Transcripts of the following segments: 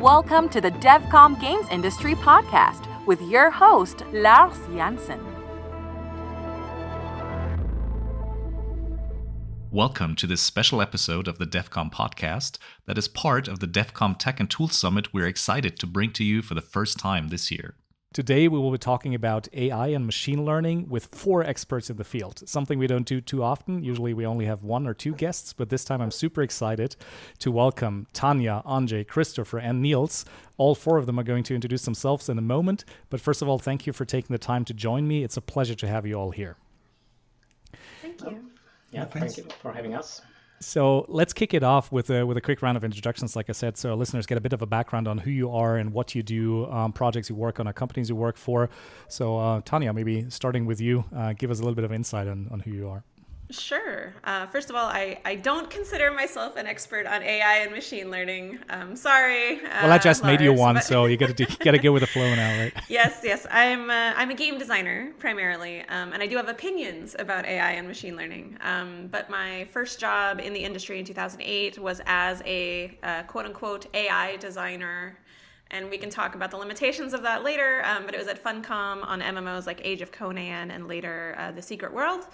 Welcome to the DevCom Games Industry Podcast with your host, Lars Jansen. Welcome to this special episode of the DevCom podcast that is part of the DevCom Tech and Tools Summit we're excited to bring to you for the first time this year. Today, we will be talking about AI and machine learning with four experts in the field, something we don't do too often. Usually, we only have one or two guests, but this time I'm super excited to welcome Tanya, Andrzej, Christoffer, and Niels. All four of them are going to introduce themselves in a moment. But first of all, thank you for taking the time to join me. It's a pleasure to have you all here. Thank you. Yeah, thank you for having us. So let's kick it off with a with a quick round of introductions. Like I said, so listeners get a bit of a background on who you are and what you do, um, projects you work on, or companies you work for. So uh, Tanya, maybe starting with you, uh, give us a little bit of insight on, on who you are. Sure. Uh, first of all, I, I don't consider myself an expert on AI and machine learning. I'm sorry. well, I just Lars, made you one, but... so you got to got to go with the flow now, right? yes, yes. I'm uh, I'm a game designer primarily, um, and I do have opinions about AI and machine learning. Um, but my first job in the industry in 2008 was as a uh, quote unquote AI designer and we can talk about the limitations of that later. Um, but it was at Funcom on MMOs like Age of Conan and later uh, The Secret World.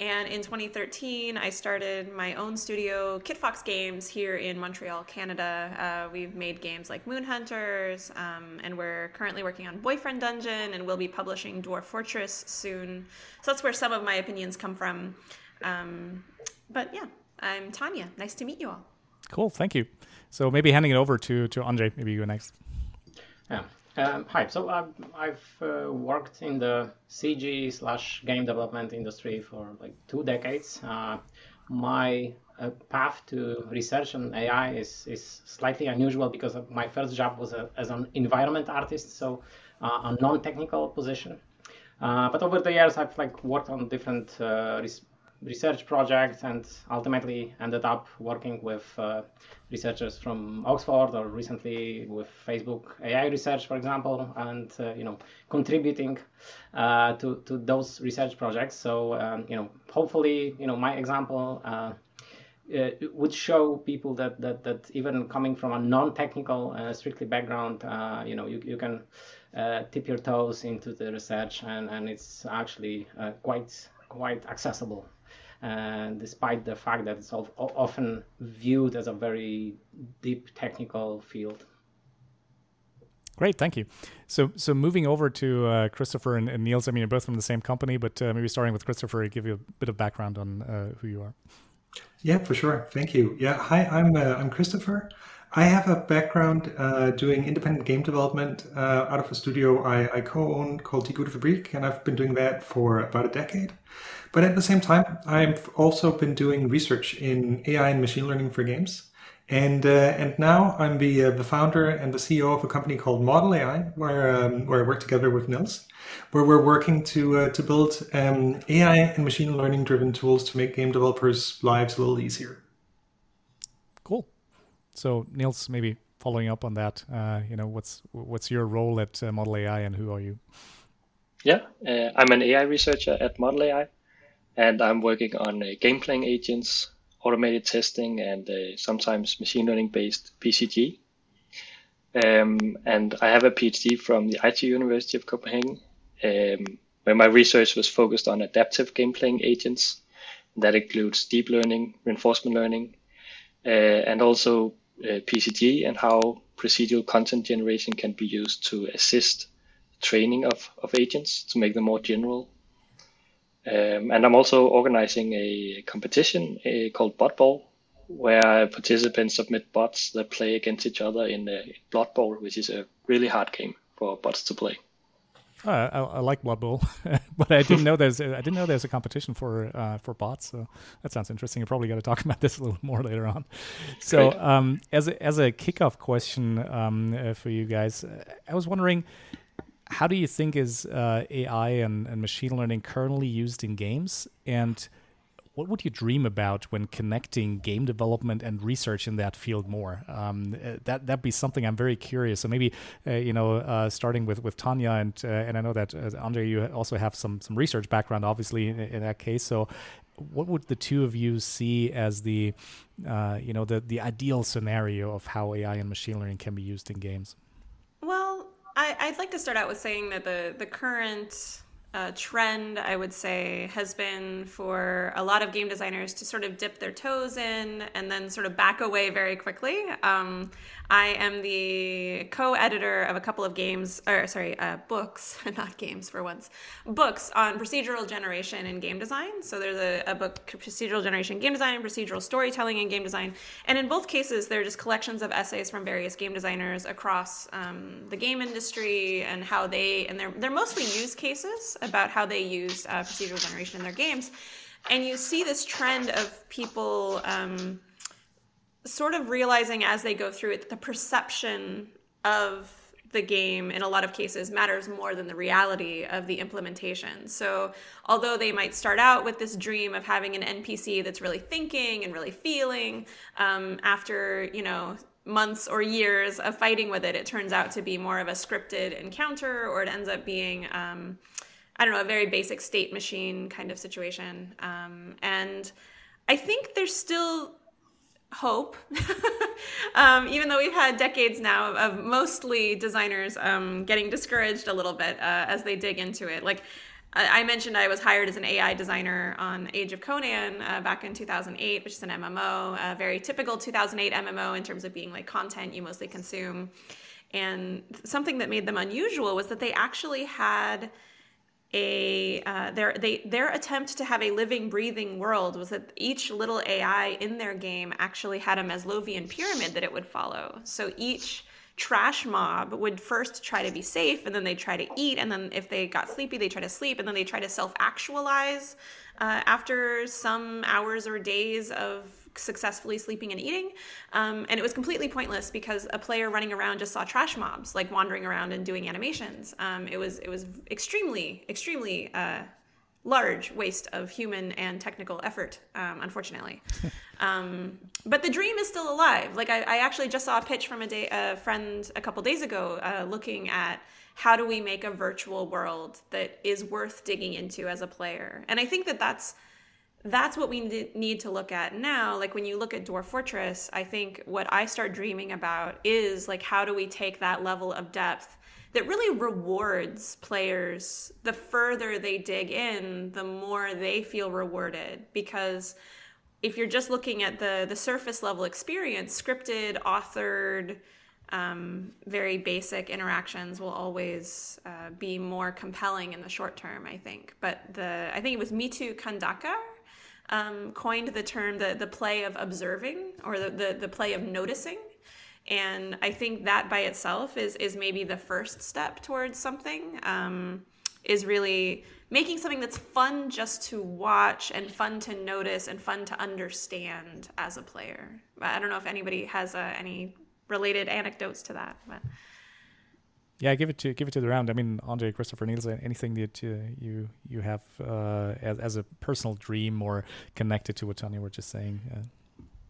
And in 2013, I started my own studio, Kitfox Games, here in Montreal, Canada. Uh, we've made games like Moon Hunters, um, and we're currently working on Boyfriend Dungeon, and we'll be publishing Dwarf Fortress soon. So that's where some of my opinions come from. Um, but yeah, I'm Tanya. Nice to meet you all. Cool, thank you. So maybe handing it over to to Andre. Maybe you go next. Yeah. Um, hi. So I've, I've uh, worked in the CG slash game development industry for like two decades. Uh, my uh, path to research on AI is, is slightly unusual because my first job was a, as an environment artist, so uh, a non-technical position. Uh, but over the years, I've like worked on different uh, res- research projects and ultimately ended up working with uh, researchers from Oxford or recently with Facebook AI research, for example, and uh, you know contributing uh, to to those research projects. So um, you know hopefully you know my example. Uh, uh, would show people that, that that even coming from a non-technical, uh, strictly background, you know, you, you can tip your toes into the research, and, and it's actually quite quite accessible despite the fact that it's often viewed as a very deep technical field. Great, thank you. So, so moving over to uh, Christoffer and, and, Niels. I mean, you're both from the same company, but uh, maybe starting with Christoffer, give you a bit of background on uh, who you are. Yeah, for sure. Thank you. Yeah, hi, I'm uh, I'm Christoffer. I have a background uh, doing independent game development uh, out of a studio I, I co-own called Die Gute Fabrik, and I've been doing that for about a decade. But at the same time, I've also been doing research in AI and machine learning for games. And uh, and now I'm the uh, the founder and the CEO of a company called modl.ai, where um, where I work together with Niels, where we're working to uh, to build um, AI and machine learning driven tools to make game developers' lives a little easier. Cool. So Niels, maybe following up on that, uh, you know, what's what's your role at uh, modl.ai and who are you? Yeah, uh, I'm an AI researcher at modl.ai and I'm working on uh, game playing agents, automated testing, and uh, sometimes machine learning based PCG. Um, and I have a PhD from the IT University of Copenhagen, um, where my research was focused on adaptive game playing agents. That includes deep learning, reinforcement learning, uh, and also uh, PCG and how procedural content generation can be used to assist training of, of agents to make them more general um, and I'm also organizing a competition uh, called Bot Bowl, where participants submit bots that play against each other in a Blood Bowl, which is a really hard game for bots to play. Oh, I, I, like Blood Bowl, but I didn't know there's I didn't know there's a competition for uh, for bots. So that sounds interesting. You probably got to talk about this a little more later on. So um, as a, as a kickoff question um, uh, for you guys, I was wondering how do you think is uh, AI and, and machine learning currently used in games? And what would you dream about when connecting game development and research in that field more? Um, uh, that that'd be something I'm very curious. So maybe uh, you know, uh, starting with with Tanya and uh, and I know that uh, Andrzej, you also have some some research background, obviously in, in, that case. So what would the two of you see as the, uh, you know, the the ideal scenario of how AI and machine learning can be used in games? I, I'd like to start out with saying that the the current uh, trend, I would say, has been for a lot of game designers to sort of dip their toes in and then sort of back away very quickly. Um, I am the co-editor of a couple of games, or sorry, uh, books, not games for once, books on procedural generation in game design. So there's a, a book, procedural generation game design, procedural storytelling in game design, and in both cases, they're just collections of essays from various game designers across um, the game industry and how they, and they're they're mostly use cases about how they use uh, procedural generation in their games, and you see this trend of people. Um, sort of realizing as they go through it that the perception of the game in a lot of cases matters more than the reality of the implementation. So, although they might start out with this dream of having an NPC that's really thinking and really feeling, um, after you know months or years of fighting with it, it turns out to be more of a scripted encounter, or it ends up being um, I don't know a very basic state machine kind of situation. Um, and I think there's still hope, um, even though we've had decades now of, mostly designers um, getting discouraged a little bit uh, as they dig into it. Like I mentioned, I was hired as an AI designer on Age of Conan uh, back in 2008, which is an MMO, a very typical 2008 MMO in terms of being like content you mostly consume. And something that made them unusual was that they actually had a uh, their they their attempt to have a living breathing world was that each little AI in their game actually had a Maslowian pyramid that it would follow. So each trash mob would first try to be safe and then they try to eat and then if they got sleepy they try to sleep and then they try to self-actualize uh, after some hours or days of successfully sleeping and eating. Um, and it was completely pointless because a player running around just saw trash mobs, like wandering around and doing animations. Um, it was it was extremely extremely uh, large waste of human and technical effort, um, unfortunately. um, but the dream is still alive. Like I, I, actually just saw a pitch from a, day, a friend a couple days ago, uh, looking at how do we make a virtual world that is worth digging into as a player. And I think that that's that's what we need to look at now. Like when you look at Dwarf Fortress, I think what I start dreaming about is like how do we take that level of depth that really rewards players. The further they dig in, the more they feel rewarded because if you're just looking at the the surface level experience, scripted, authored, um, very basic interactions will always uh, be more compelling in the short term, I think. But the I think it was Mitu Khandaker um, coined the term the, the play of observing or the, the, the play of noticing. And I think that by itself is, is maybe the first step towards something, um, is really making something that's fun just to watch and fun to notice and fun to understand as a player. I don't know if anybody has uh, any related anecdotes to that, but. Yeah, give it to give it to the round. I mean, Andre, Christoffer, Niels, anything that uh, you you have uh, as as a personal dream or connected to what Tanya were just saying. Uh.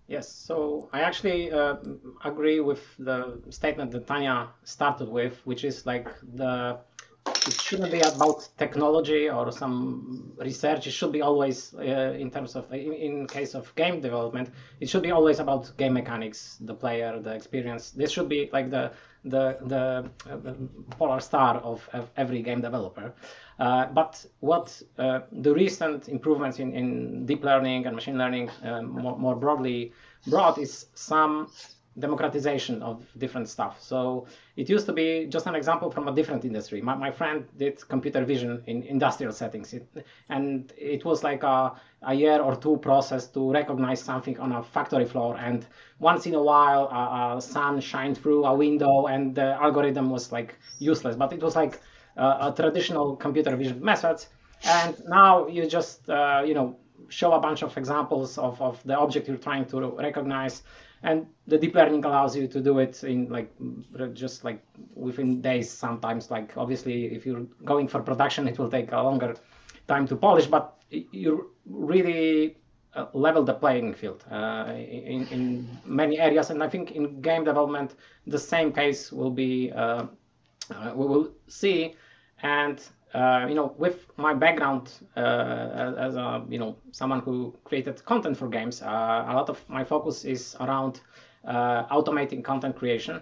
Yes, so I actually uh, agree with the statement that Tanya started with, which is like the it shouldn't be about technology or some research. It should be always, uh, in terms of, in, in, case of game development, it should be always about game mechanics, the player, the experience. This should be like the the the uh, polar star of, of, every game developer. Uh, but what uh, the recent improvements in, in deep learning and machine learning uh, more, more broadly brought is some democratization of different stuff. So it used to be just an example from a different industry. My, my friend did computer vision in industrial settings, it, and it was like a, a year or two process to recognize something on a factory floor. And once in a while, a, a sun shined through a window, and the algorithm was like useless. But it was like a traditional computer vision methods. And now you just uh, you know show a bunch of examples of, of the object you're trying to recognize and the deep learning allows you to do it in like just like within days sometimes. Like obviously if you're going for production it will take a longer time to polish but you really uh, level the playing field uh, in, in many areas. And i think in game development the same case will be uh, uh we will see. And uh, you know, with my background uh, as a you know someone who created content for games, uh, a lot of my focus is around uh, automating content creation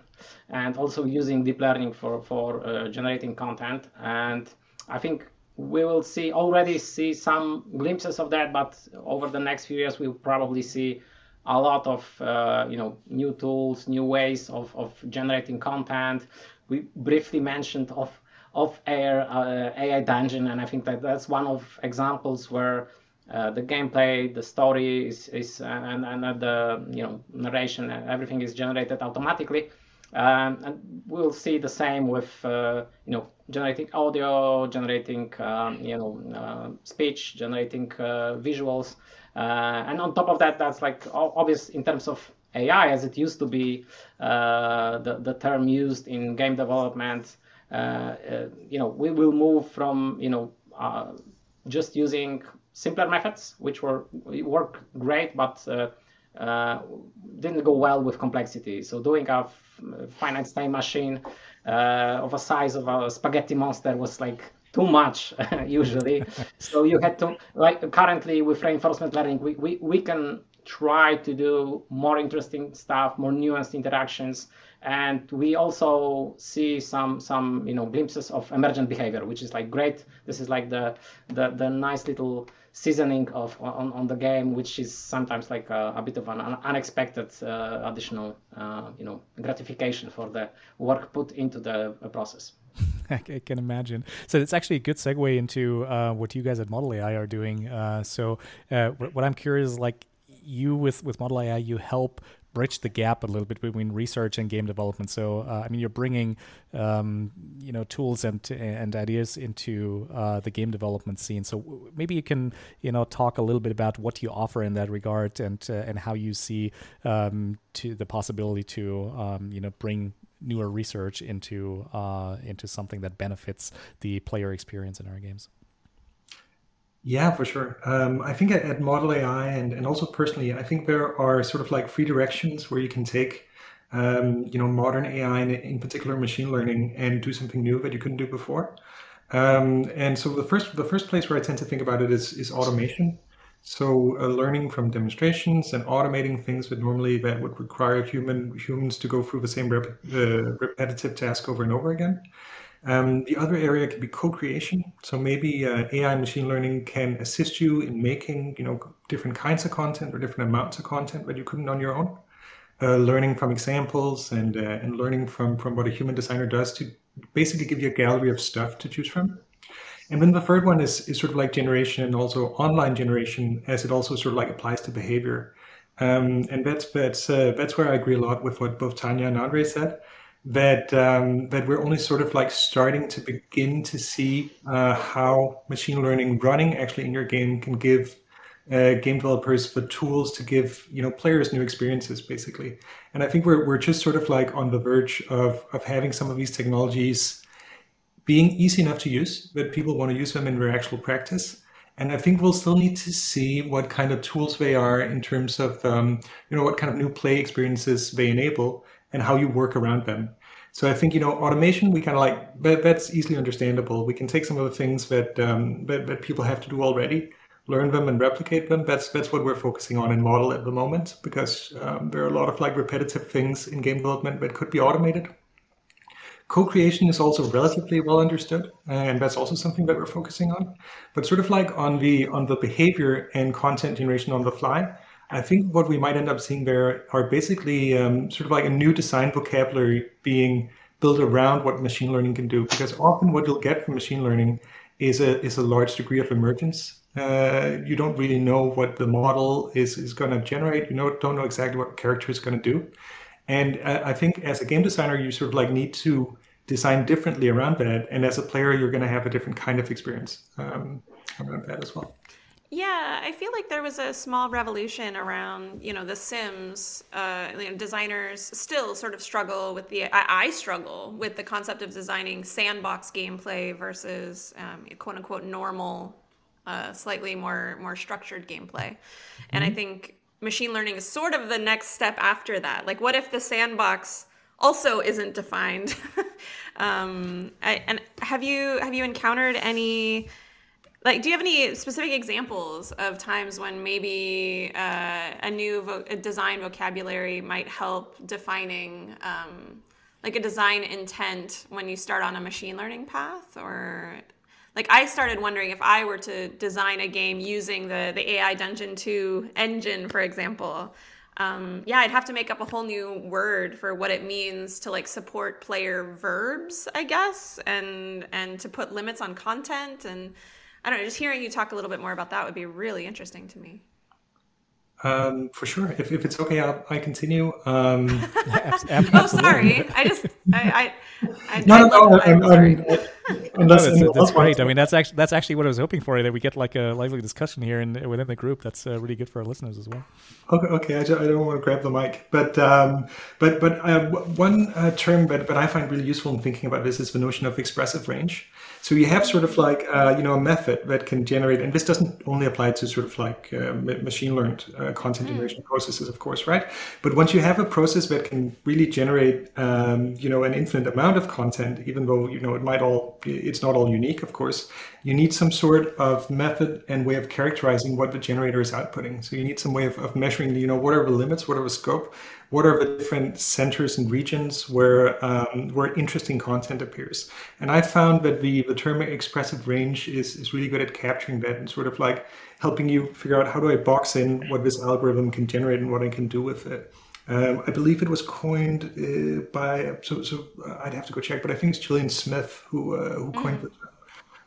and also using deep learning for for uh, generating content. And I think we will see already see some glimpses of that, but over the next few years we'll probably see a lot of you know new tools, new ways of, of generating content. We briefly mentioned of of air uh, AI dungeon, and I think that that's one of examples where uh, the gameplay, the story is, is and, and the you know narration, everything is generated automatically. Um, and we'll see the same with uh, you know generating audio, generating um, you know uh, speech, generating uh, visuals, uh, and on top of that, that's like obvious in terms of AI as it used to be the the term used in game development. Uh, you know, we will move from you know just using simpler methods, which were work great, but uh, didn't go well with complexity. So doing a finite state machine uh, of a size of a spaghetti monster was like too much usually. so you had to like currently with reinforcement learning, we, we, we can try to do more interesting stuff, more nuanced interactions. And we also see some some you know glimpses of emergent behavior, which is like great. This is like the the, the nice little seasoning of on, on the game, which is sometimes like a, a bit of an unexpected uh, additional uh, you know gratification for the work put into the process. I can imagine. So it's actually a good segue into uh, what you guys at modl.ai are doing. Uh, so uh, what I'm curious is like you with with modl.ai, you help bridge the gap a little bit between research and game development. So, uh, I mean, you're bringing, um, you know, tools and and ideas into uh, the game development scene. So maybe you can, you know, talk a little bit about what you offer in that regard and uh, and how you see um, to the possibility to, um, you know, bring newer research into uh, into something that benefits the player experience in our games. Yeah, for sure. Um, I think at, modl.ai and, and also personally, I think there are sort of like three directions where you can take, um, you know, modern AI and in particular machine learning and do something new that you couldn't do before. Um, and so the first the first place where I tend to think about it is is automation. So uh, learning from demonstrations and automating things that normally that would require human humans to go through the same rep, uh, repetitive task over and over again. Um, the other area could be co-creation. So maybe uh, AI machine learning can assist you in making, you know, different kinds of content or different amounts of content that you couldn't on your own. Uh, learning from examples and uh, and learning from from what a human designer does to basically give you a gallery of stuff to choose from. And then the third one is is sort of like generation and also online generation, as it also sort of like applies to behavior. Um, and that's that's uh, that's where I agree a lot with what both Tanya and Andre said that um, that we're only sort of like starting to begin to see uh, how machine learning running actually in your game can give uh, game developers the tools to give you know players new experiences basically and i think we're, we're just sort of like on the verge of, of having some of these technologies being easy enough to use that people want to use them in their actual practice and I think we'll still need to see what kind of tools they are in terms of, um, you know, what kind of new play experiences they enable and how you work around them. So I think you know automation we kind of like that, that's easily understandable. We can take some of the things that, um, that that people have to do already, learn them and replicate them. That's that's what we're focusing on in model at the moment because um, there are a lot of like repetitive things in game development that could be automated. Co-creation is also relatively well understood, and that's also something that we're focusing on. But sort of like on the on the behavior and content generation on the fly, I think what we might end up seeing there are basically um, sort of like a new design vocabulary being built around what machine learning can do. Because often what you'll get from machine learning is a is a large degree of emergence. Uh, you don't really know what the model is is going to generate. You know, don't know exactly what character is going to do. And uh, I think as a game designer, you sort of like need to design differently around that. And as a player, you're going to have a different kind of experience um, around that as well. Yeah, I feel like there was a small revolution around, you know, The Sims. Uh, you know, designers still sort of struggle with the. I, I, struggle with the concept of designing sandbox gameplay versus um, quote unquote normal, uh, slightly more more structured gameplay, and mm-hmm. I think machine learning is sort of the next step after that. Like, what if the sandbox also isn't defined Um, I, and have you have you encountered any like do you have any specific examples of times when maybe uh, a new vo- a design vocabulary might help defining um, like a design intent when you start on a machine learning path or like I started wondering if I were to design a game using the the AI Dungeon 2 engine, for example. Um, yeah, I'd have to make up a whole new word for what it means to like support player verbs, I guess, and and to put limits on content. And I don't know, just hearing you talk a little bit more about that would be really interesting to me. Um, for sure. If, if it's okay, I'll, I continue. Um, oh, sorry. I just, I, I, I no, no, no. I'm, I'm, I'm, unless no, that's, that's great. I mean, that's actually that's actually what I was hoping for. That we get like a lively discussion here and within the group. That's uh, really good for our listeners as well. Okay, okay. I, just, I don't want to grab the mic, but um, but but uh, one uh, term that, that I find really useful in thinking about this is the notion of expressive range. So you have sort of like uh, you know a method that can generate, and this doesn't only apply to sort of like uh, machine learned uh, content hmm. generation processes, of course, right? But once you have a process that can really generate um, you know an infinite amount of content, even though you know it might all it's not all unique, of course, you need some sort of method and way of characterizing what the generator is outputting. So you need some way of, of measuring, you know, what are the limits, what are the scope, what are the different centers and regions where um, where interesting content appears. And I found that the, the term expressive range is, is really good at capturing that and sort of like helping you figure out how do I box in what this algorithm can generate and what I can do with it. Um, I believe it was coined uh, by so so uh, I'd have to go check, but I think it's Gillian Smith who uh, who coined mm. it.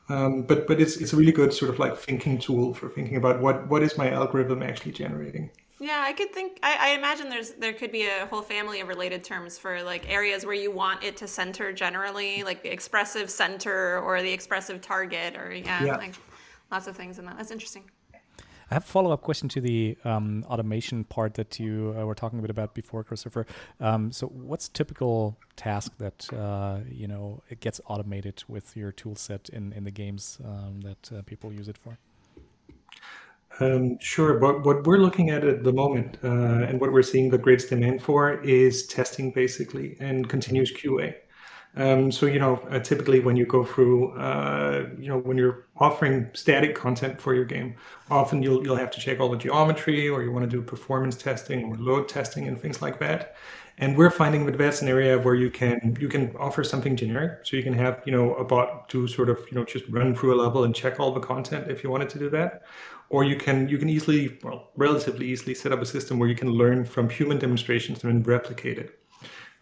Um, but but it's it's a really good sort of like thinking tool for thinking about what what is my algorithm actually generating. Yeah, I could think. I, I, imagine there's there could be a whole family of related terms for like areas where you want it to center generally, like the expressive center or the expressive target, or yeah, yeah. like lots of things in that. That's interesting. I have a follow up question to the um, automation part that you uh, were talking a bit about before, Christoffer. Um, so, what's typical task that uh, you know it gets automated with your tool set in in the games um, that uh, people use it for? Um, sure. What, what we're looking at at the moment uh, and what we're seeing the greatest demand for is testing basically and continuous QA. Um, so, you know, uh, typically when you go through, uh, you know, when you're offering static content for your game, often you'll, you'll have to check all the geometry or you want to do performance testing or load testing and things like that. And we're finding that that's an area where you can you can offer something generic. So you can have you know a bot to sort of you know just run through a level and check all the content if you wanted to do that, or you can you can easily well relatively easily set up a system where you can learn from human demonstrations and then replicate it.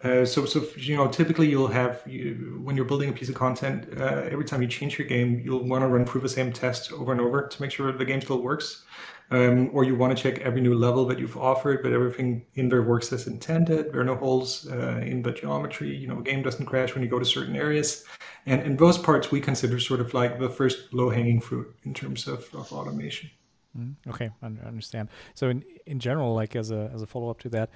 Uh, so, so you know, typically you'll have you, when you're building a piece of content, uh, every time you change your game, you'll want to run through the same test over and over to make sure the game still works um, or you want to check every new level that you've offered, but everything in there works as intended. There are no holes uh, in the geometry. You know, a game doesn't crash when you go to certain areas, and and those parts we consider sort of like the first low hanging fruit in terms of, of automation. Mm, okay, I understand. So in in general, like as a as a follow up to that,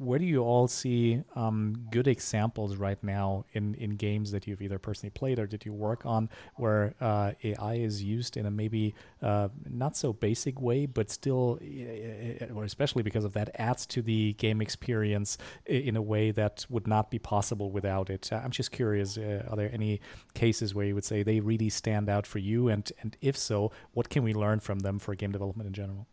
where do you all see um, good examples right now in, in games that you've either personally played or did you work on where uh, AI is used in a maybe uh, not so basic way, but still, or especially because of that, adds to the game experience in a way that would not be possible without it? I'm just curious, uh, are there any cases where you would say they really stand out for you? And, and if so, what can we learn from them for game development in general?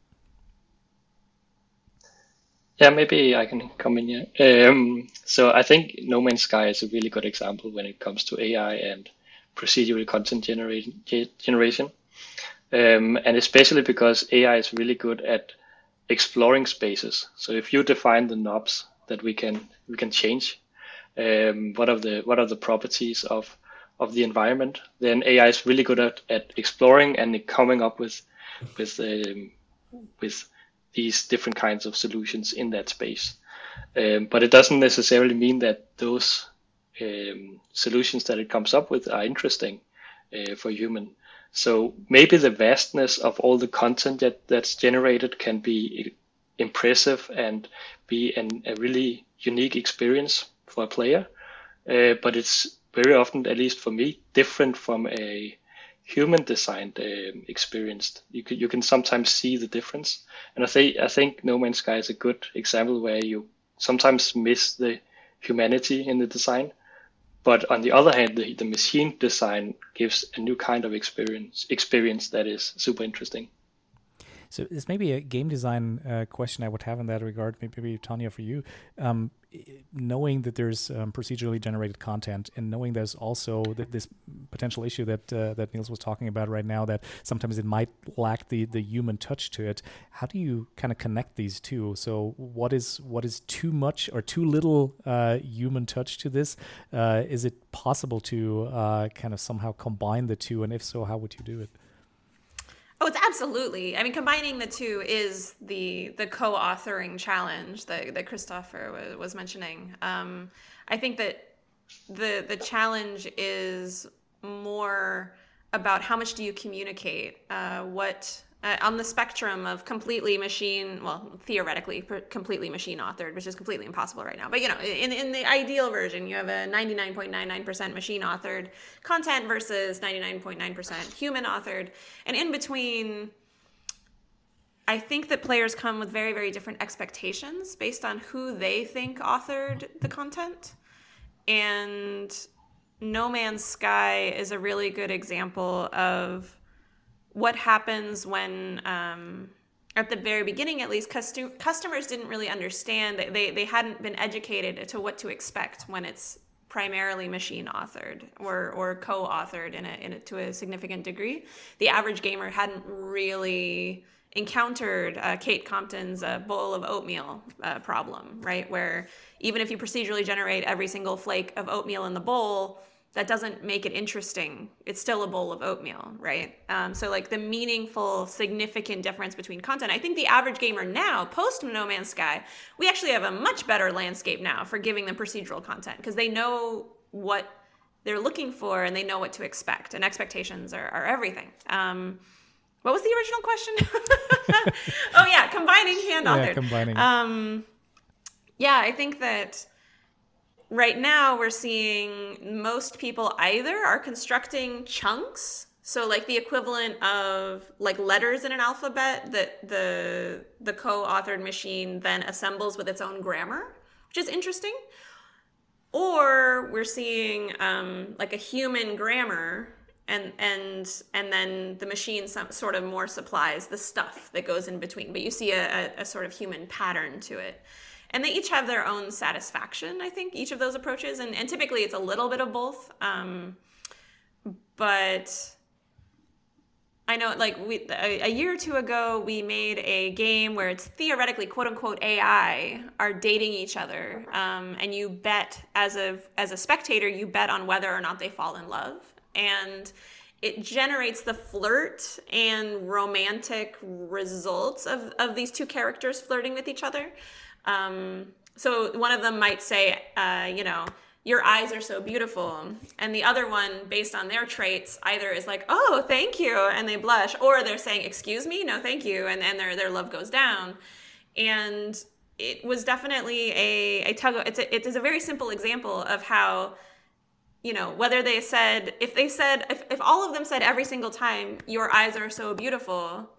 Yeah, maybe I can come in here. Um, so I think No Man's Sky is a really good example when it comes to AI and procedural content generation. generation. Um, and especially because AI is really good at exploring spaces. So if you define the knobs that we can we can change, um, what are the what are the properties of of the environment, then AI is really good at, at exploring and coming up with with um, with these different kinds of solutions in that space. Um, but it doesn't necessarily mean that those um, solutions that it comes up with are interesting uh, for human. So maybe the vastness of all the content that, that's generated can be impressive and be an, a really unique experience for a player. Uh, but it's very often, at least for me, different from a human designed uh, experience. You can, you can sometimes see the difference. And I think I think No Man's Sky is a good example where you sometimes miss the humanity in the design, but on the other hand, the, the machine design gives a new kind of experience experience that is super interesting. So this may be a game design uh, question I would have in that regard. Maybe, maybe Tanya for you, um, knowing that there's um, procedurally generated content and knowing there's also th- this potential issue that uh, that Niels was talking about right now that sometimes it might lack the the human touch to it. How do you kind of connect these two? So what is what is too much or too little uh, human touch to this? Uh, is it possible to uh, kind of somehow combine the two? And if so, how would you do it? Oh, it's absolutely. I mean, combining the two is the the co-authoring challenge that that Christoffer was, was mentioning. Um, I think that the the challenge is more about how much do you communicate, uh, what uh, on the spectrum of completely machine, well, theoretically completely machine authored, which is completely impossible right now. But you know, in in the ideal version, you have a 99.99% machine authored content versus 99.9% human authored, and in between. I think that players come with very, very different expectations based on who they think authored the content. And No Man's Sky is a really good example of what happens when um, at the very beginning at least custom- customers didn't really understand. They, they hadn't been educated to what to expect when it's primarily machine authored or, or co-authored in a, in a, to a significant degree. The average gamer hadn't really encountered uh, kate compton's uh, bowl of oatmeal uh, problem right? Where even if you procedurally generate every single flake of oatmeal in the bowl that doesn't make it interesting. It's still a bowl of oatmeal, right? Um, so, like the meaningful, significant difference between content. I think the average gamer now, post No Man's Sky, we actually have a much better landscape now for giving them procedural content because they know what they're looking for and they know what to expect, and expectations are, are everything. Um, what was the original question? oh yeah, combining hand authored. Yeah, combining. Um, yeah, I think that right now we're seeing most people either are constructing chunks so like the equivalent of like letters in an alphabet that the the co-authored machine then assembles with its own grammar which is interesting or we're seeing um, like a human grammar and and and then the machine some, sort of more supplies the stuff that goes in between but you see a, a, a sort of human pattern to it and they each have their own satisfaction i think each of those approaches. And, and typically it's a little bit of both. Um, but i know like we a, a, year or two ago we made a game where it's theoretically quote unquote ai are dating each other. Um, and you bet as a as a spectator you bet on whether or not they fall in love. And it generates the flirt and romantic results of, of these two characters flirting with each other um, so one of them might say, uh, you know, your eyes are so beautiful. And the other one, based on their traits, either is like, oh, thank you, and they blush, or they're saying, excuse me, no, thank you, and then their, their love goes down. And it was definitely a, a tug it's a, it is a very simple example of how, you know, whether they said, if they said, if, if all of them said every single time, your eyes are so beautiful,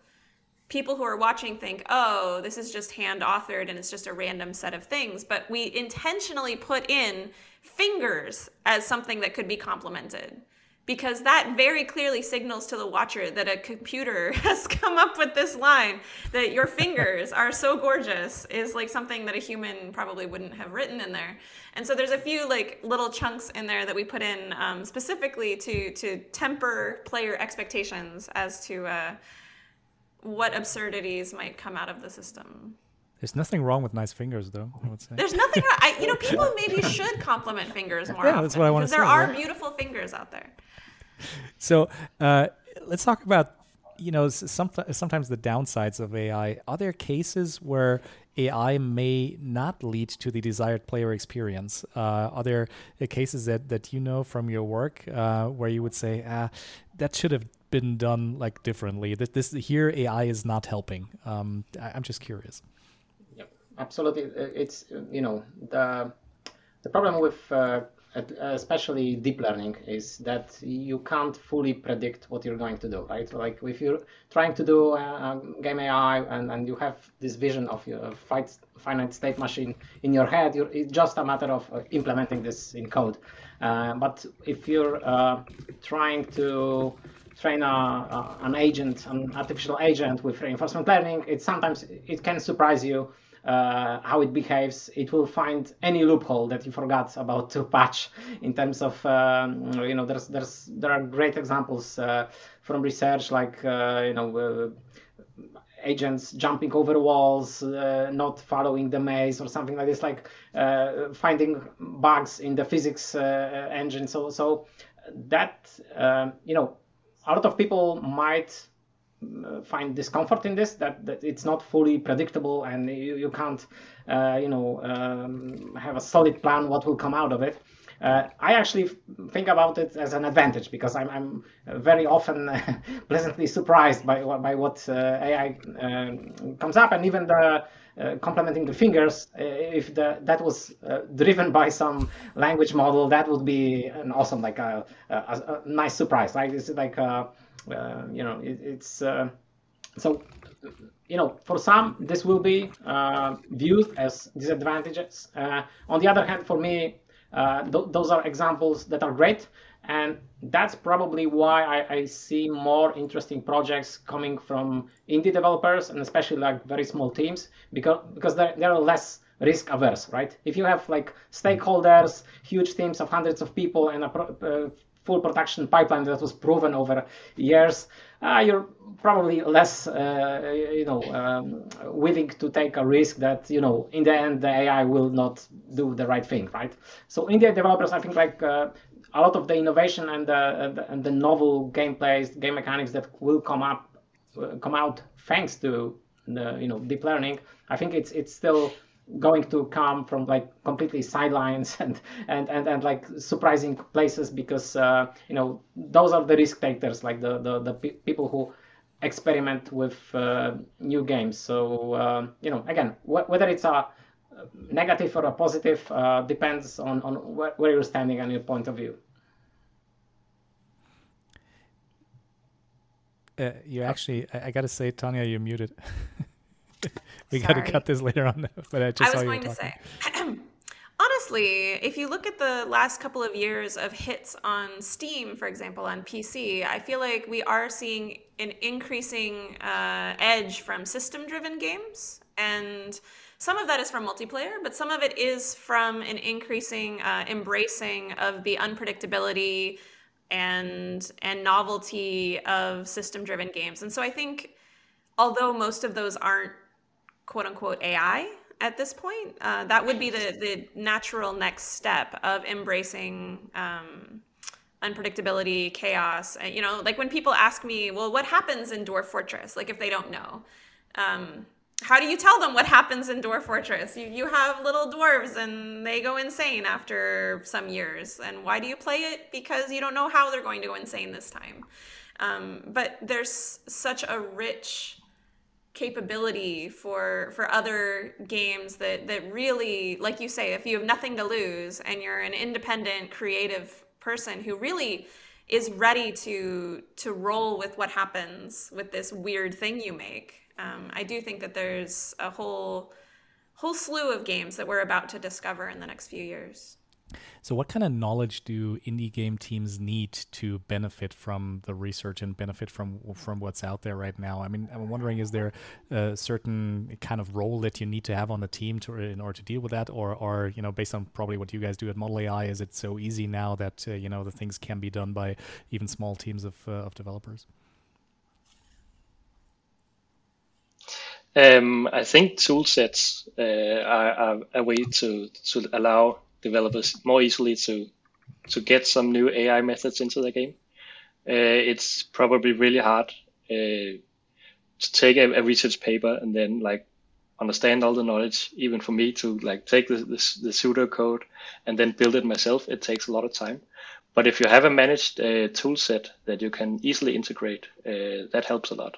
people who are watching think, oh, this is just hand authored and it's just a random set of things. But we intentionally put in fingers as something that could be complemented because that very clearly signals to the watcher that a computer has come up with this line that your fingers are so gorgeous is like something that a human probably wouldn't have written in there and so there's a few like little chunks in there that we put in um, specifically to to temper player expectations as to uh, what absurdities might come out of the system. There's nothing wrong with nice fingers, though. I would say. There's nothing wrong. I, you know, people maybe should compliment fingers more. Yeah, often, that's what I want to say. There are right? beautiful fingers out there. So uh, let's talk about you know some, sometimes the downsides of AI. Are there cases where AI may not lead to the desired player experience? Uh, are there cases that that you know from your work uh, where you would say, ah, that should have been done like differently. This, this here AI is not helping. Um, I, am just curious. Yep, absolutely. It's you know the the problem with uh, especially deep learning, is that you can't fully predict what you're going to do, right? Like if you're trying to do a, game AI and, and you have this vision of your finite state machine in your head, it's just a matter of uh, implementing this in code. Uh, but if you're uh, trying to train a, a, an agent, an artificial agent with reinforcement learning, it sometimes it can surprise you uh, how it behaves. It will find any loophole that you forgot about to patch. In terms of um, you know, there's there's there are great examples uh, from research like uh, you know. Uh, agents jumping over walls, uh, not following the maze, or something like this, like uh, finding bugs in the physics engine. So, so that you know, a lot of people might uh, find discomfort in this that, that it's not fully predictable and you, you can't uh, you know um, have a solid plan what will come out of it. Uh, I actually think about it as an advantage because I'm, I'm very often pleasantly surprised by, by what uh, AI um, comes up and even the uh, complementing the fingers, uh, if the, that was uh, driven by some language model, that would be an awesome, like a, a, a nice surprise. Like it's like uh, you know, it, it's uh, so you know, for some, this will be uh, viewed as disadvantages. Uh, on the other hand, for me, uh, th- those are examples that are great. And that's probably why I, I, see more interesting projects coming from indie developers and especially like very small teams because, because they're, they're less risk averse, right? If you have like stakeholders, huge teams of hundreds of people and a pro- uh, full production pipeline that was proven over years, uh, you're probably less, uh, you know, um, willing to take a risk that, you know, in the end the AI will not do the right thing, right? So indie developers, I think, like uh, a lot of the innovation and the, and the novel gameplays, game mechanics that will come up, uh, come out thanks to the, you know, deep learning. I think it's it's still going to come from like completely sidelines and and and, and like surprising places because uh, you know those are the risk takers like the the, the pe- people who experiment with uh, new games so uh, you know again wh- whether it's a negative or a positive uh, depends on on wh- where you're standing and your point of view. Uh, you actually I, I gotta say tanya you're muted. We got to cut this later on. But I just I was going to say, honestly, if you look at the last couple of years of hits on Steam, for example, on PC, I feel like we are seeing an increasing uh, edge from system-driven games, and some of that is from multiplayer, but some of it is from an increasing uh, embracing of the unpredictability and and novelty of system-driven games. And so I think although most of those aren't quote unquote AI at this point. Uh, that would be the the natural next step of embracing um, unpredictability, chaos. Uh, you know, like when people ask me, "Well, what happens in Dwarf Fortress?" Like if they don't know. Um, how do you tell them what happens in Dwarf Fortress? You, you have little dwarves and they go insane after some years. And why do you play it? Because you don't know how they're going to go insane this time. Um, but there's such a rich capability for for other games that that really like you say if you have nothing to lose and you're an independent creative person who really is ready to to roll with what happens with this weird thing you make um, i do think that there's a whole whole slew of games that we're about to discover in the next few years so, what kind of knowledge do indie game teams need to benefit from the research and benefit from from what's out there right now? I mean, I'm wondering, is there a certain kind of role that you need to have on the team to in order to deal with that, or, or you know, based on probably what you guys do at modl.ai, is it so easy now that uh, you know the things can be done by even small teams of uh, of developers? Um, I think tool sets uh, are, are, a way to to allow developers more easily to to get some new AI methods into the game. Uh, it's probably really hard uh, to take a, a, research paper and then like understand all the knowledge. Even for me to like take the, the, the pseudo code and then build it myself, it takes a lot of time. But if you have a managed uh, tool set that you can easily integrate, uh, that helps a lot.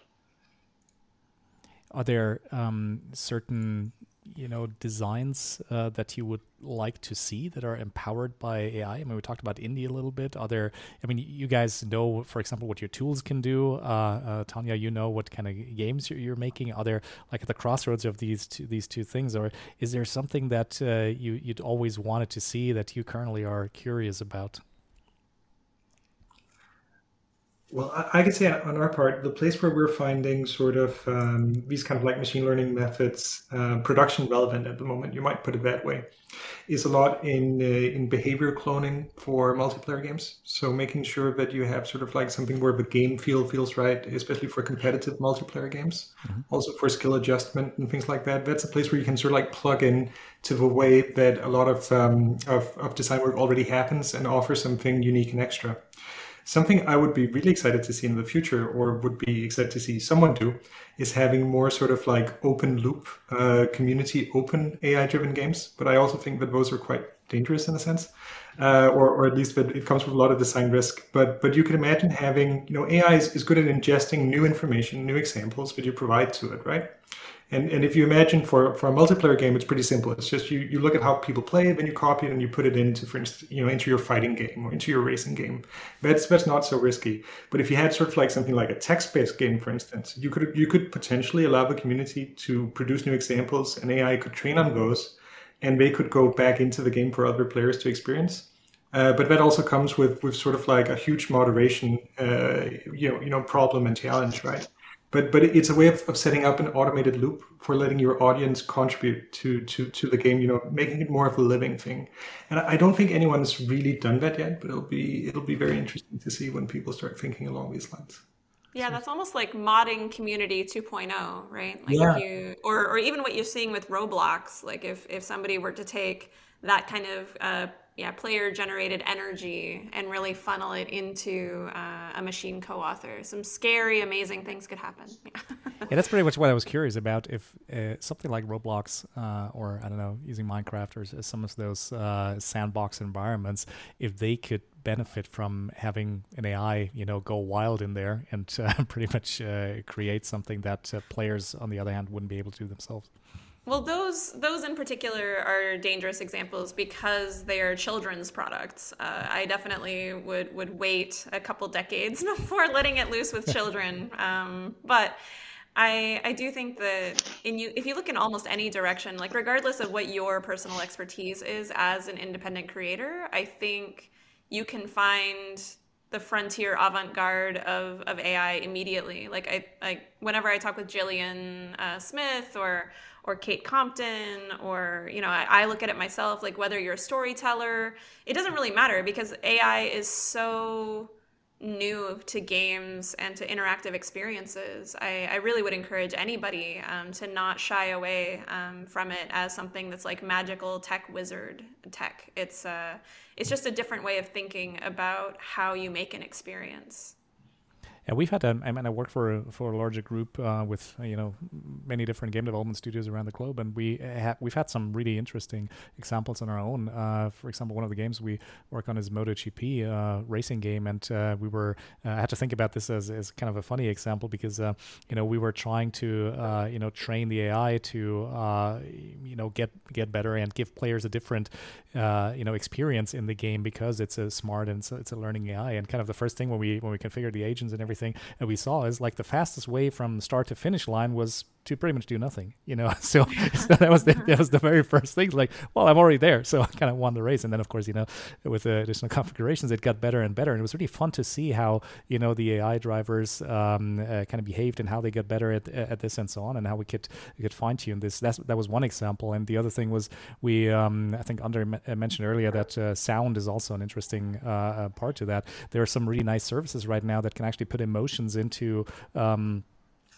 Are there um, certain you know designs uh, that you would like to see that are empowered by AI? I mean, we talked about indie a little bit. Are there? I mean, you guys know, for example, what your tools can do. Uh, uh, Tanya, you know what kind of games you're, you're, making. Are there like at the crossroads of these two, these two things, or is there something that uh, you you'd always wanted to see that you currently are curious about? Well, I, I could say on our part, the place where we're finding sort of um, these kind of like machine learning methods uh, production relevant at the moment, you might put it that way, is a lot in uh, in behavior cloning for multiplayer games. So making sure that you have sort of like something where the game feel feels right, especially for competitive multiplayer games. Mm-hmm. Also for skill adjustment and things like that. That's a place where you can sort of like plug in to the way that a lot of um, of, of design work already happens and offer something unique and extra. Something I would be really excited to see in the future, or would be excited to see someone do, is having more sort of like open loop, uh, community open AI driven games. But I also think that those are quite dangerous in a sense, uh, or, or at least that it comes with a lot of design risk. But but you can imagine having, you know, AI is, is good at ingesting new information, new examples that you provide to it, right? And, and if you imagine for, for a multiplayer game, it's pretty simple. It's just you, you look at how people play, then you copy it and you put it into, for instance, you know, into your fighting game or into your racing game. That's that's not so risky. But if you had sort of like something like a text-based game, for instance, you could you could potentially allow the community to produce new examples, and AI could train on those, and they could go back into the game for other players to experience. Uh, but that also comes with with sort of like a huge moderation, uh, you know, you know, problem and challenge, right? But but it's a way of, of setting up an automated loop for letting your audience contribute to to to the game you know making it more of a living thing and i don't think anyone's really done that yet but it'll be it'll be very interesting to see when people start thinking along these lines yeah, that's almost like modding community 2.0, right? Like yeah. if you or or even what you're seeing with Roblox, like if if somebody were to take that kind of uh, yeah player generated energy and really funnel it into uh, a machine co-author some scary amazing things could happen yeah. yeah that's pretty much what i was curious about if uh, something like roblox uh, or i don't know using minecraft or some of those uh, sandbox environments if they could benefit from having an ai you know go wild in there and uh, pretty much uh, create something that players on the other hand wouldn't be able to do themselves well, those those in particular are dangerous examples because they are children's products. Uh, I definitely would would wait a couple decades before letting it loose with children. Um, but I I do think that in you if you look in almost any direction, like regardless of what your personal expertise is as an independent creator, I think you can find the frontier avant-garde of, of AI immediately. Like I like whenever I talk with Gillian uh, Smith or or Kate Compton, or, you know, I, I, look at it myself, like whether you're a storyteller, it doesn't really matter because AI is so new to games and to interactive experiences. I, I really would encourage anybody um, to not shy away um, from it as something that's like magical tech wizard tech. It's, uh, it's just a different way of thinking about how you make an experience. Yeah, we've had. Um, I mean, I work for a, for a larger group uh, with you know many different game development studios around the globe, and we have we've had some really interesting examples on our own. Uh, for example, one of the games we work on is MotoGP uh, racing game, and uh, we were uh, I had to think about this as, as kind of a funny example because uh, you know we were trying to you know train the AI to you know get get better and give players a different you know experience in the game because it's a smart and it's a, it's a learning AI, and kind of the first thing when we when we configured the agents and everything everything that we saw is like the fastest way from start to finish line was to pretty much do nothing, you know. So, so that was the, that was the very first thing. Like, well, I'm already there, so I kind of won the race. And then, of course, you know, with the additional configurations, it got better and better. And it was really fun to see how you know the AI drivers um, uh, kind of behaved and how they got better at at this and so on, and how we could we could fine tune this. That's that was one example. And the other thing was we um, I think under uh, mentioned earlier that uh, sound is also an interesting uh, uh, part to that. There are some really nice services right now that can actually put emotions into. Um,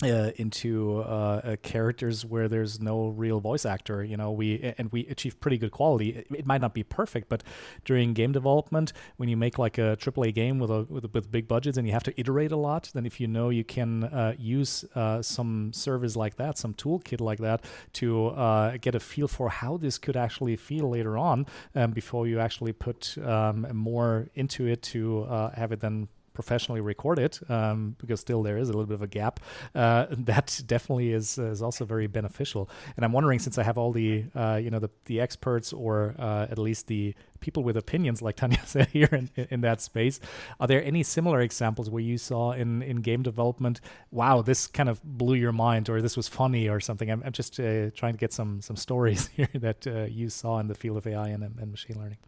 uh, into uh, uh, characters where there's no real voice actor. You know, we and we achieve pretty good quality. It, it, might not be perfect, but during game development, when you make like a AAA game with a with, with big budgets and you have to iterate a lot, then if you know you can uh, use uh, some service like that, some toolkit like that, to uh, get a feel for how this could actually feel later on, um, before you actually put um, more into it to have it then professionally record it um, because still there is a little bit of a gap. Uh, that definitely is is also very beneficial. And I'm wondering, since I have all the uh, you know the the experts or uh, at least the people with opinions, like Tanya said here in, in that space, are there any similar examples where you saw in in game development, wow, this kind of blew your mind, or this was funny, or something? I'm, I'm just uh, trying to get some some stories here that uh, you saw in the field of AI and, and machine learning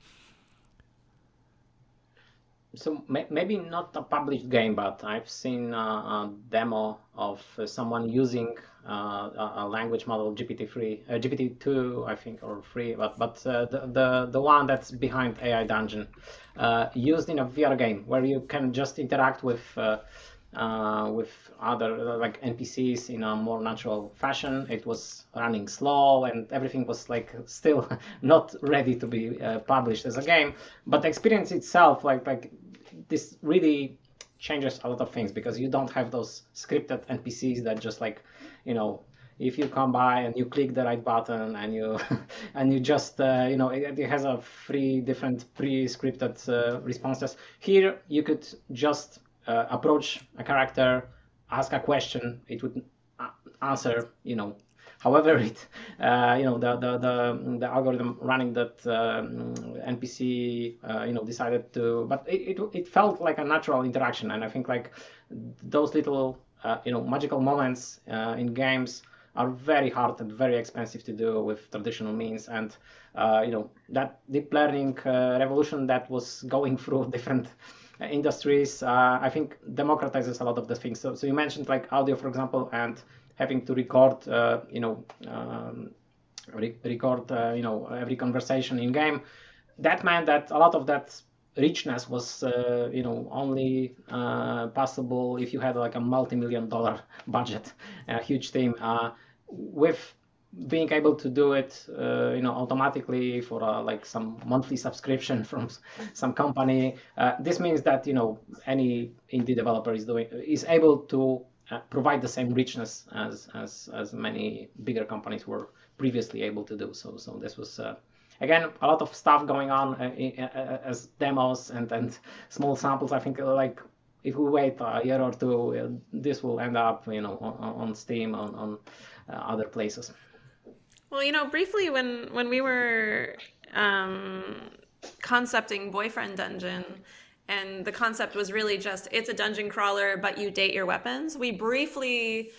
so may, maybe not a published game, but I've seen uh, a demo of uh, someone using uh, a language model GPT-3, GPT-2, I think, or three, but but uh, the, the the one that's behind AI Dungeon, uh, used in a VR game where you can just interact with. Uh, with other like NPCs in a more natural fashion. It was running slow and everything was like still not ready to be published as a game. But the experience itself, like like this really changes a lot of things because you don't have those scripted NPCs that just like, you know, if you come by and you click the right button and you and you just uh, you know it, it, has a three different pre-scripted uh, responses. Here you could just uh, approach a character, ask a question, it would uh, answer you know However, it uh, you know the, the the the algorithm running that um, NPC uh, you know decided to, but it, it it felt like a natural interaction, and I think like those little uh, you know magical moments uh, in games are very hard and very expensive to do with traditional means. And uh, you know that deep learning uh, revolution that was going through different industries uh, i think democratizes a lot of the things. So, so you mentioned like audio for example and having to record, uh, you know, um, re- record, uh, you know, every conversation in game. That meant that a lot of that richness was, uh, you know, only possible if you had like a multi-million dollar budget, a huge team. with being able to do it, uh, you know, automatically for uh, like some monthly subscription from some company, uh, this means that you know any indie developer is doing is able to uh, provide the same richness as, as as many bigger companies were previously able to do. So so this was uh, again a lot of stuff going on uh, uh as demos and and small samples. I think uh, like if we wait a year or two, this will end up you know on, on Steam on on other places. Well, you know, briefly when when we were um, concepting Boyfriend Dungeon and the concept was really just it's a dungeon crawler but you date your weapons we briefly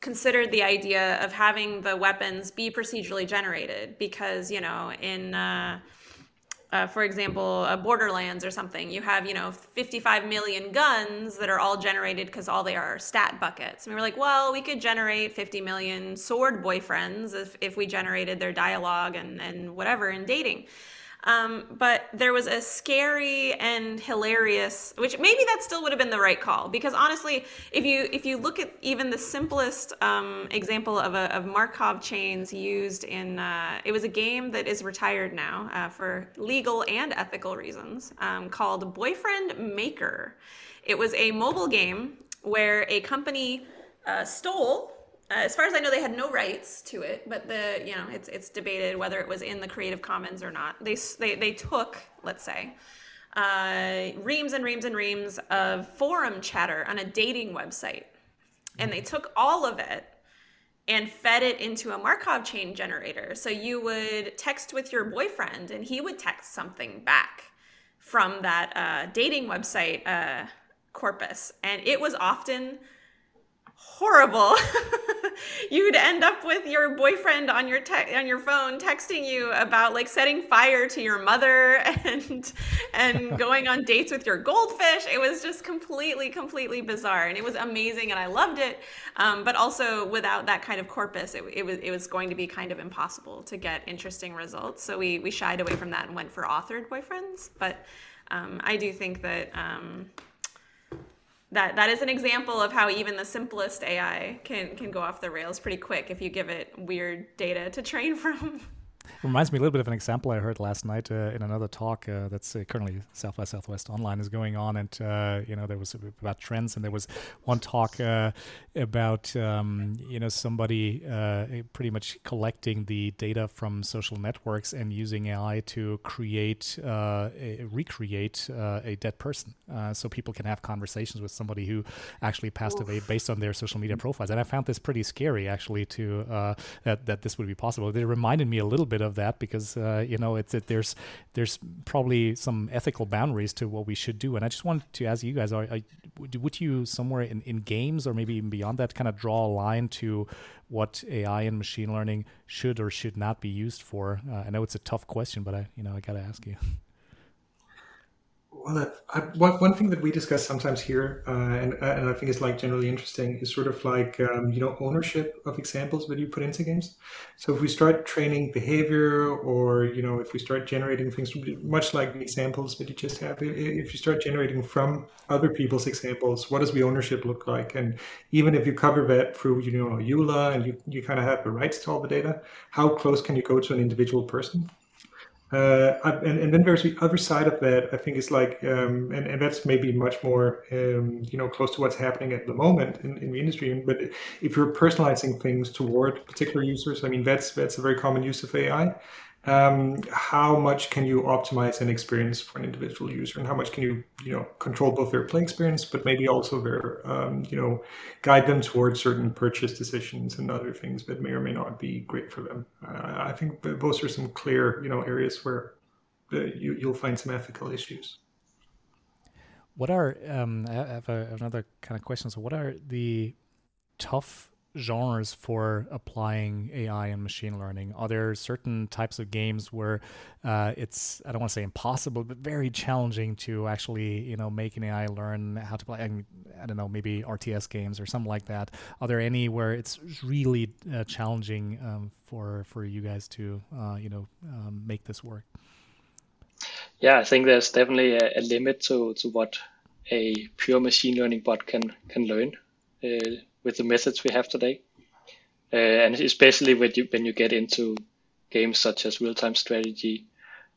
considered the idea of having the weapons be procedurally generated because you know in uh, uh, for example, Borderlands or something, you have, you know, 55 million guns that are all generated because all they are stat buckets. And we were like, well, we could generate 50 million sword boyfriends if, if we generated their dialogue and, and whatever in dating. Um, but there was a scary and hilarious, which maybe that still would have been the right call because honestly, if you if you look at even the simplest um, example of a of Markov chains used in uh, it was a game that is retired now uh, for legal and ethical reasons um, called Boyfriend Maker. It was a mobile game where a company uh, stole uh, as far as I know, they had no rights to it, but the you know it's it's debated whether it was in the Creative Commons or not. They they they took let's say uh, reams and reams and reams of forum chatter on a dating website, and they took all of it and fed it into a Markov chain generator. So you would text with your boyfriend, and he would text something back from that uh, dating website uh, corpus, and it was often horrible. You'd end up with your boyfriend on your te- on your phone texting you about like setting fire to your mother and and going on dates with your goldfish. It was just completely completely bizarre and it was amazing and I loved it. Um, but also without that kind of corpus, it, it was it was going to be kind of impossible to get interesting results. So we we shied away from that and went for authored boyfriends. But um, I do think that. Um, that that is an example of how even the simplest AI can can go off the rails pretty quick if you give it weird data to train from. Reminds me a little bit of an example I heard last night uh, in another talk uh, that's uh, currently South by Southwest Online is going on, and uh, you know there was about trends, and there was one talk uh, about um, you know somebody uh, pretty much collecting the data from social networks and using AI to create a, recreate a dead person, so people can have conversations with somebody who actually passed Oof. away based on their social media profiles, and I found this pretty scary actually to that that this would be possible. It reminded me a little bit of that because uh, you know it's it, there's there's probably some ethical boundaries to what we should do. And I just wanted to ask you guys: are, are, would you somewhere in, in games or maybe even beyond that kind of draw a line to what AI and machine learning should or should not be used for? Uh, I know it's a tough question, but I you know I got to ask you. Well, I, one, one thing that we discuss sometimes here, uh, and, and I think is like generally interesting, is sort of like um, you know ownership of examples that you put into games. So if we start training behavior, or you know if we start generating things, much like the examples that you just have, if you start generating from other people's examples, what does the ownership look like? And even if you cover that through you know EULA and you you kind of have the rights to all the data, how close can you go to an individual person? Uh, and, and then there's the other side of that. I think is like, um, and, and that's maybe much more, um, you know, close to what's happening at the moment in, in the industry. But if you're personalizing things toward particular users, I mean, that's that's a very common use of AI um, how much can you optimize an experience for an individual user? And how much can you you know control both their play experience but maybe also their um, you know guide them towards certain purchase decisions and other things that may or may not be great for them? Uh, i think those are some clear you know areas where uh, you, you'll find some ethical issues. What are um, i have a, another kind of question. So what are the tough genres for applying AI and machine learning? Are there certain types of games where uh, it's I don't want to say impossible, but very challenging to actually you know make an AI learn how to play? I, mean, I don't know, maybe RTS games or something like that. Are there any where it's really uh, challenging um, for for you guys to uh, you know um, make this work? Yeah, I think there's definitely a, a limit to to what a pure machine learning bot can can learn. With the methods we have today. Uh, and especially when you when you get into games such as real time strategy,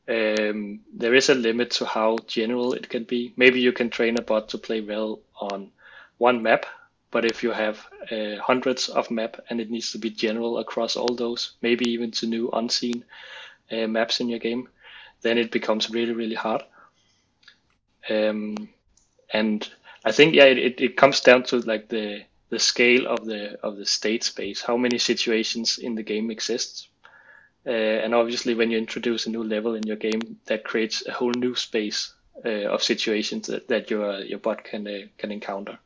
um, there is a limit to how general it can be. Maybe you can train a bot to play well on one map, but if you have uh, hundreds of map and it needs to be general across all those, maybe even to new unseen uh, maps in your game, then it becomes really really hard. Um, and I think yeah, it, it comes down to like the the scale of the of the state space, how many situations in the game exists. Uh, and obviously, when you introduce a new level in your game, that creates a whole new space uh, of situations that, that your your bot can uh, can encounter.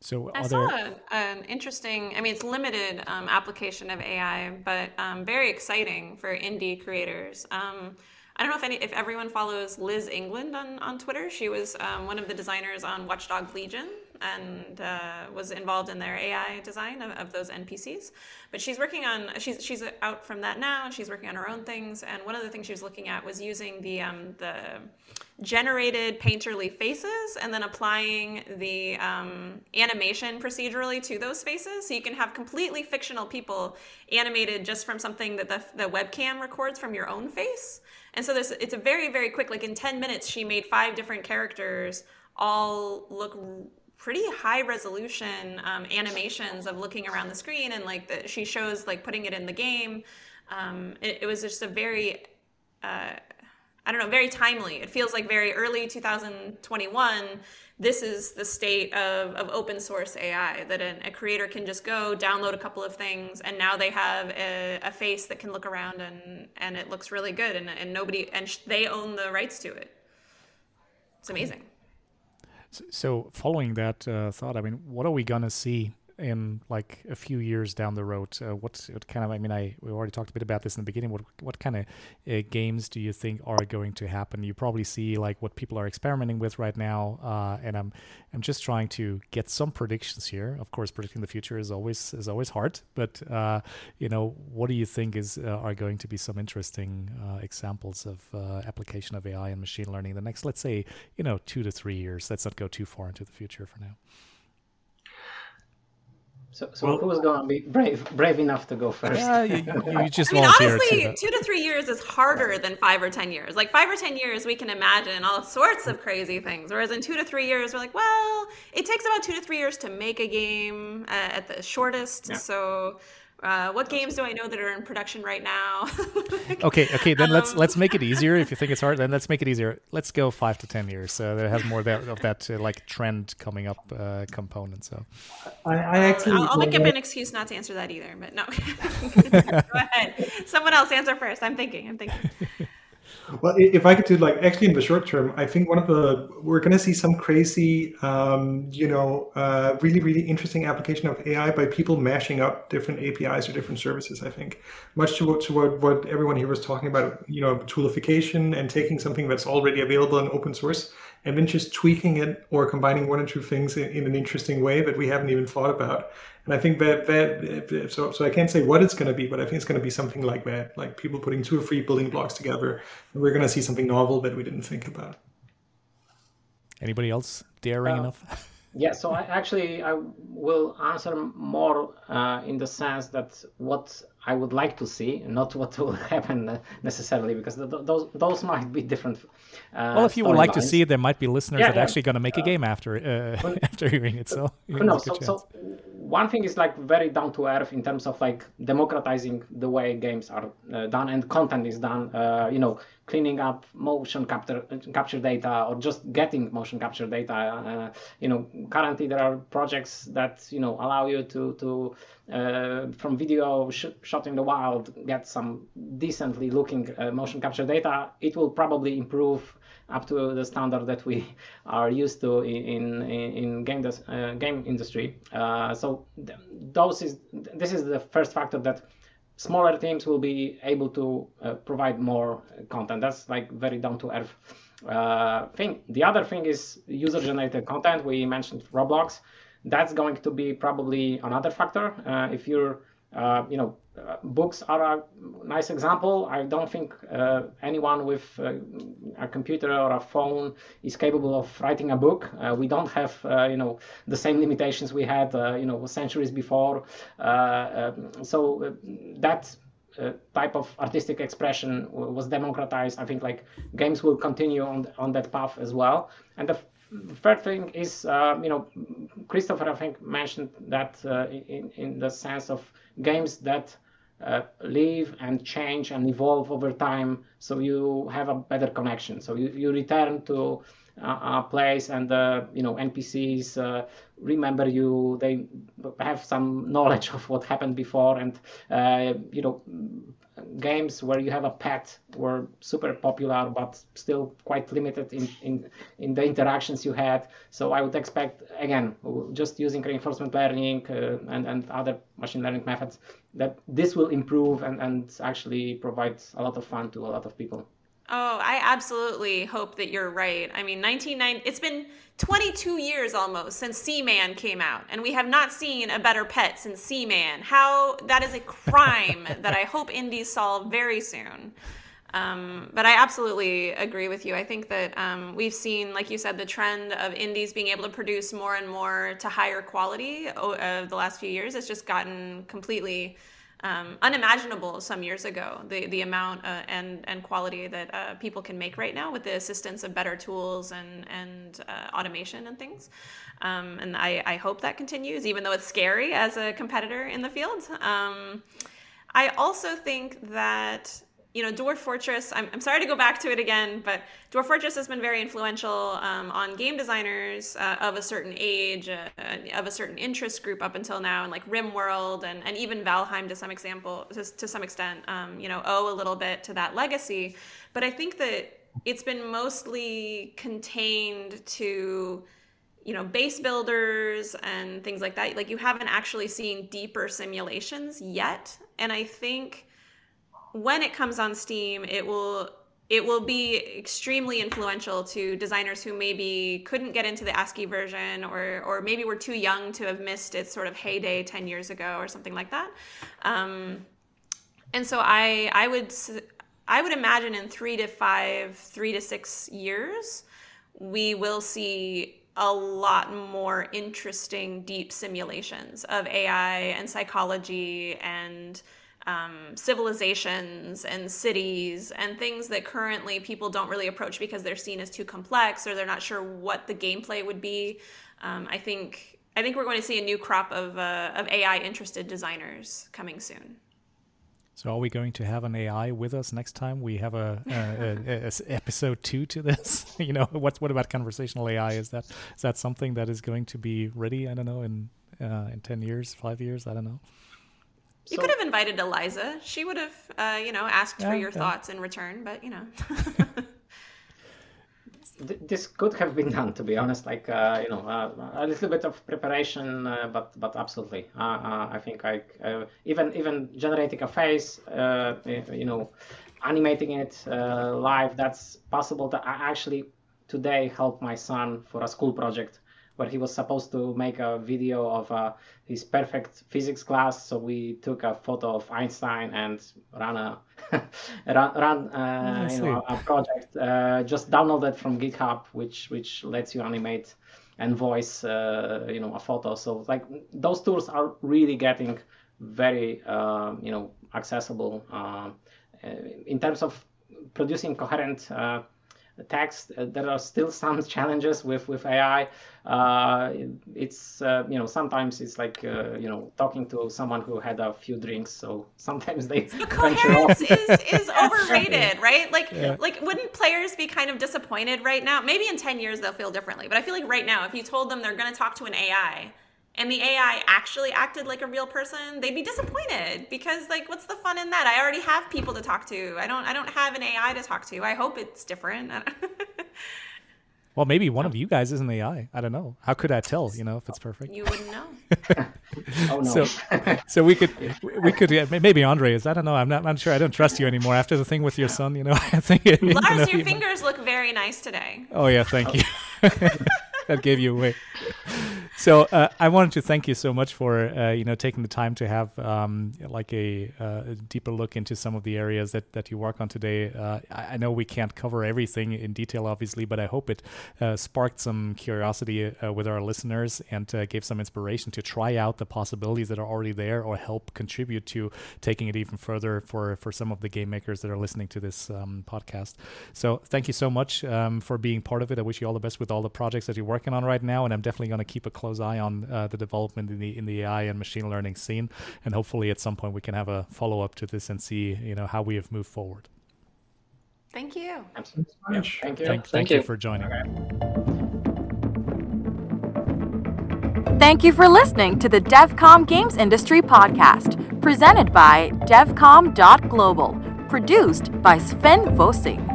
So I saw an interesting. I mean, it's limited um, application of AI, but um, very exciting for indie creators. Um, I don't know if any if everyone follows Liz England on, on Twitter. She was um, one of the designers on Watch Dogs Legion and uh, was involved in their AI design of, of, those NPCs. But she's working on she's she's out from that now, and she's working on her own things. And one of the things she was looking at was using the um, the generated painterly faces and then applying the um, animation procedurally to those faces. So you can have completely fictional people animated just from something that the, the webcam records from your own face. And so this it's a very, very quick, like in 10 minutes, she made five different characters all look pretty high resolution um, animations of looking around the screen and like the, she shows like putting it in the game. Um, it, it, was just a very uh, i don't know very timely. It feels like very early 2021 this is the state of, of open source ai that an, a creator can just go download a couple of things and now they have a, a face that can look around and, and it looks really good and, and nobody and they own the rights to it. It's amazing so, following that uh, thought, I mean, what are we gonna see in like a few years down the road? Uh, what, what, kind of? I mean, I we already talked a bit about this in the beginning. What what kind of uh, games do you think are going to happen? You probably see like what people are experimenting with right now, uh, and I'm I'm just trying to get some predictions here. Of course, predicting the future is always is always hard, but uh, you know, what do you think is uh, are going to be some interesting uh, examples of application of AI and machine learning the next, let's say, you know, two to three years? Let's not go too far into the future for now. So, so well, who's going to be brave brave enough to go first? Yeah, you, you just I mean, honestly, to two to three years is harder than five or ten years. Like five or ten years, we can imagine all sorts of crazy things. Whereas in two to three years, we're like, well, it takes about two to three years to make a game uh, at the shortest. Yeah. So uh, what games do I know that are in production right now? okay, okay. Then um, let's let's make it easier. If you think it's hard, then let's make it easier. Let's go five to ten years, so that it has more that, of that uh, like trend coming up uh, component. So, I, I actually I'll, I'll make up an excuse not to answer that either. But no, go ahead. Someone else answer first. I'm thinking. I'm thinking. Well, if I could do like actually in the short term, I think one of the we're going to see some crazy, um, you know, uh, really really interesting application of AI by people mashing up different APIs or different services. I think much to what to what, what everyone here was talking about, you know, toolification and taking something that's already available in open source and then just tweaking it or combining one or two things in, in an interesting way that we haven't even thought about. And I think that that so so I can't say what it's going to be, but I think it's going to be something like that, like people putting two or three building blocks together, and we're going to see something novel that we didn't think about. Anybody else daring uh, enough? yeah, so I actually I will answer more uh, in the sense that what I would like to see, not what will happen necessarily, because those those might be different. Uh, well, if you would like lines. to see it, there might be listeners yeah, that yeah. actually going to make a game after uh, after hearing it. So, no, so, so one thing is like very down to earth in terms of like democratizing the way games are uh, done and content is done. Uh, you know, cleaning up motion capture capture data or just getting motion capture data. Uh, you know, currently there are projects that you know allow you to to uh, from video sh- shot in the wild get some decently looking uh, motion capture data. It will probably improve up to the standard that we are used to in in, in game uh, game industry. Uh, so th- those is this is the first factor that smaller teams will be able to uh, provide more content. That's like very down to earth uh, thing. The other thing is user generated content. We mentioned Roblox. That's going to be probably another factor. Uh, if you're uh, you know, uh, books are a nice example. I don't think uh, anyone with uh, a computer or a phone is capable of writing a book. Uh, we don't have, uh, you know, the same limitations we had, you know, centuries before. Um, so that type of artistic expression was democratized. I think like games will continue on on that path as well. And the third thing is, you know, Christoffer I think mentioned that in in the sense of games that uh, live and change and evolve over time so you have a better connection. So you, you return to a place and uh, you know npcs uh, remember you. They have some knowledge of what happened before and uh, you know games where you have a pet were super popular but still quite limited in, in, in the interactions you had. So i would expect again just using reinforcement learning uh, and, and other machine learning methods that this will improve and, and actually provide a lot of fun to a lot of people Oh, I absolutely hope that you're right. I mean, 1990, it's been 22 years almost since Seaman came out, and we have not seen a better pet since Seaman. How that is a crime that I hope indies solve very soon. Um, but I absolutely agree with you. I think that um, we've seen, like you said, the trend of indies being able to produce more and more to higher quality uh, the last few years. It's just gotten completely um, unimaginable some years ago. The the amount uh, and and quality that uh, people can make right now with the assistance of better tools and and uh, automation and things. Um, and I, I hope that continues, even though it's scary as a competitor in the field. Um, I also think that you know, Dwarf Fortress, I'm, I'm sorry to go back to it again, but Dwarf Fortress has been very influential um, on game designers uh, of a certain age, uh, of a certain interest group up until now, and like RimWorld and, and even Valheim to some example, to, to some extent, um, you know, owe a little bit to that legacy. But I think that it's been mostly contained to you know base builders and things like that like you haven't actually seen deeper simulations yet and i think when it comes on Steam, it will it will be extremely influential to designers who maybe couldn't get into the ASCII version or or maybe were too young to have missed its sort of heyday 10 years ago or something like that. Um, and so I I would I would imagine in 3 to 5, 3 to 6 years we will see a lot more interesting, deep simulations of AI and psychology and um, civilizations and cities and things that currently people don't really approach because they're seen as too complex or they're not sure what the gameplay would be. Um, I think I think we're going to see a new crop of uh, of AI interested designers coming soon. So are we going to have an AI with us next time we have a, a, a, a episode two to this? you know, what what about conversational AI? Is that is that something that is going to be ready? I don't know in uh, in ten years, five years. I don't know. You so, could have invited Eliza. She would have, uh, you know, asked yeah, for your yeah. thoughts in return. But you know, this could have been done. To be honest, like uh, you know, uh, a little bit of preparation, uh, but but absolutely, uh, uh, I think I even even generating a face, you know, animating it live. That's possible. To I actually today helped my son for a school project where he was supposed to make a video of uh, his perfect physics class. So we took a photo of Einstein and ran a run, run uh, you know, a project. Uh, just downloaded from GitHub, which which lets you animate and voice uh, you know a photo. So like those tools are really getting very um, you know accessible uh, in terms of producing coherent text. Uh, there are still some challenges with with AI. Uh, it's uh, you know sometimes it's like uh, you know talking to someone who had a few drinks. So sometimes they the coherence is, is overrated, right? Like yeah. like wouldn't players be kind of disappointed right now? Maybe in ten years they'll feel differently, but I feel like right now if you told them they're going to talk to an AI and the AI actually acted like a real person, they'd be disappointed because like what's the fun in that? I already have people to talk to. I don't I don't have an AI to talk to. I hope it's different. well, maybe one of oh. you guys is an AI. I don't know. How could I tell, you know, if it's perfect? You wouldn't know. oh no. So, so we could we could maybe Andre is. I don't know. I'm not I'm sure. I don't trust you anymore after the thing with your son, you know. I think Lars, you know, your fingers look very nice today. Oh yeah, thank you. that gave you away so uh, I wanted to thank you so much for uh, you know taking the time to have um, like a, uh, a, deeper look into some of the areas that, that you work on today. Uh, I, I, know we can't cover everything in detail, obviously, but I hope it uh, sparked some curiosity uh, with our listeners and gave some inspiration to try out the possibilities that are already there or help contribute to taking it even further for for some of the game makers that are listening to this um, podcast. So thank you so much um, for being part of it. I wish you all the best with all the projects that you're working on right now, and I'm definitely going to keep a close close eye on uh, the development in the in the AI and machine learning scene, and hopefully at some point we can have a follow up to this and see you know how we have moved forward. Thank you. Absolutely. Yeah, thank you. Thank, thank you. you for joining. Thank you for listening to the DevCom Games Industry Podcast, presented by DevCom.global, produced by Sven Vossing.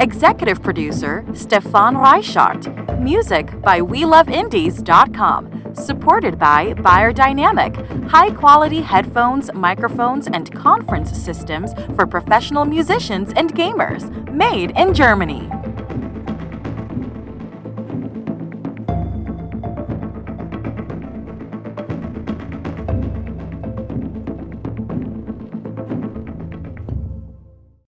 Executive producer Stefan Reichart. Music by WeLoveIndies.com. Supported by Beyerdynamic, high quality headphones, microphones, and conference systems for professional musicians and gamers. Made in Germany.